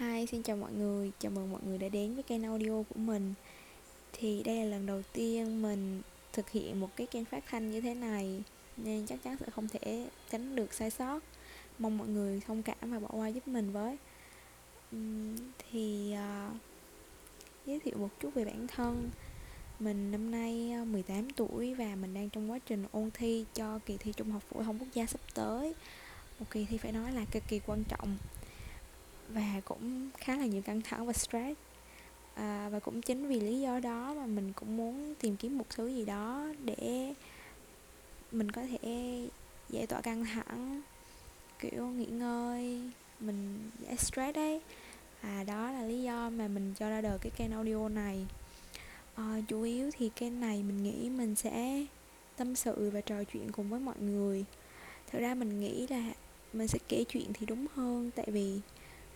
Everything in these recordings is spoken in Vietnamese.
Hi, xin chào mọi người, chào mừng mọi người đã đến với kênh audio của mình. Thì đây là lần đầu tiên mình thực hiện một cái kênh phát thanh như thế này Nên chắc chắn sẽ không thể tránh được sai sót. Mong mọi người thông cảm và bỏ qua giúp mình với. Thì uh, giới thiệu một chút về bản thân. Mình năm nay à, 18 tuổi và mình đang trong quá trình ôn thi cho kỳ thi Trung học phổ thông quốc gia sắp tới. Một kỳ thi phải nói là cực kỳ quan trọng và cũng khá là nhiều căng thẳng và stress. À, và cũng chính vì lý do đó mà mình cũng muốn tìm kiếm một thứ gì đó để mình có thể giải tỏa căng thẳng kiểu nghỉ ngơi mình giải stress đấy. À đó là lý do mà mình cho ra đời cái kênh audio này. À, chủ yếu thì kênh này mình nghĩ mình sẽ tâm sự và trò chuyện cùng với mọi người. Thực ra mình nghĩ là mình sẽ kể chuyện thì đúng hơn tại vì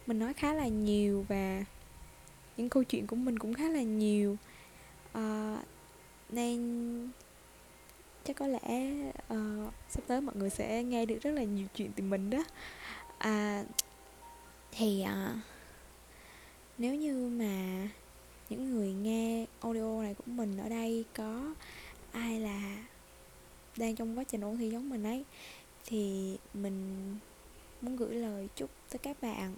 mình nói khá là nhiều và những câu chuyện của mình cũng khá là nhiều. Uh, nên chắc có lẽ uh, sắp tới mọi người sẽ nghe được rất là nhiều chuyện từ mình đó. À, thì uh, nếu như mà những người nghe audio này của mình ở đây có ai là đang trong quá trình ôn thi giống mình ấy thì mình muốn gửi lời chúc tới các bạn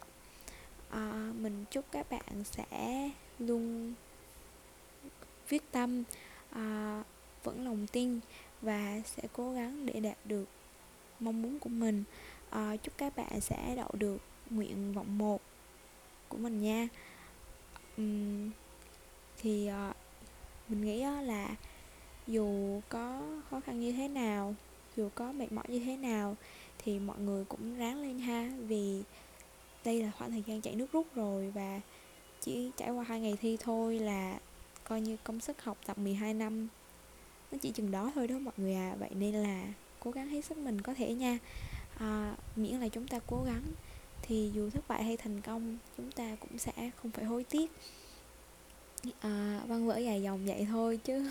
mình chúc các bạn sẽ luôn viết tâm à, vẫn lòng tin và sẽ cố gắng để đạt được mong muốn của mình. À, chúc các bạn sẽ đậu được nguyện vọng một của mình nha. Uhm, thì à, mình nghĩ là dù có khó khăn như thế nào dù có mệt mỏi như thế nào thì mọi người cũng ráng lên ha. Vì đây là khoảng thời gian chạy nước rút rồi và chỉ trải qua hai ngày thi thôi là coi như công sức học tập 12 năm. Nó chỉ chừng đó thôi đó mọi người à. Vậy nên là cố gắng hết sức mình có thể nha. À, miễn là chúng ta cố gắng thì dù thất bại hay thành công chúng ta cũng sẽ không phải hối tiếc. À, vâng, văn vở dài dòng vậy thôi chứ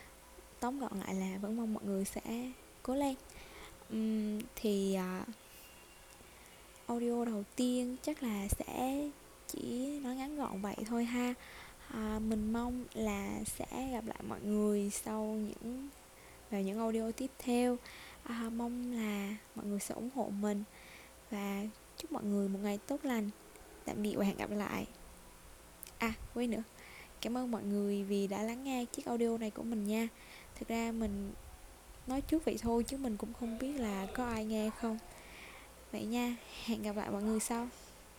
tóm gọn lại là vẫn mong mọi người sẽ cố lên. Uhm, thì à, audio đầu tiên chắc là sẽ chỉ nói ngắn gọn vậy thôi ha. À, mình mong là sẽ gặp lại mọi người sau những vào những audio tiếp theo. À, mong là mọi người sẽ ủng hộ mình và chúc mọi người một ngày tốt lành. Tạm biệt và hẹn gặp lại. À quên nữa. Cảm ơn mọi người vì đã lắng nghe chiếc audio này của mình nha. Thực ra mình nói trước vậy thôi chứ mình cũng không biết là có ai nghe không vậy nha hẹn gặp lại mọi người sau.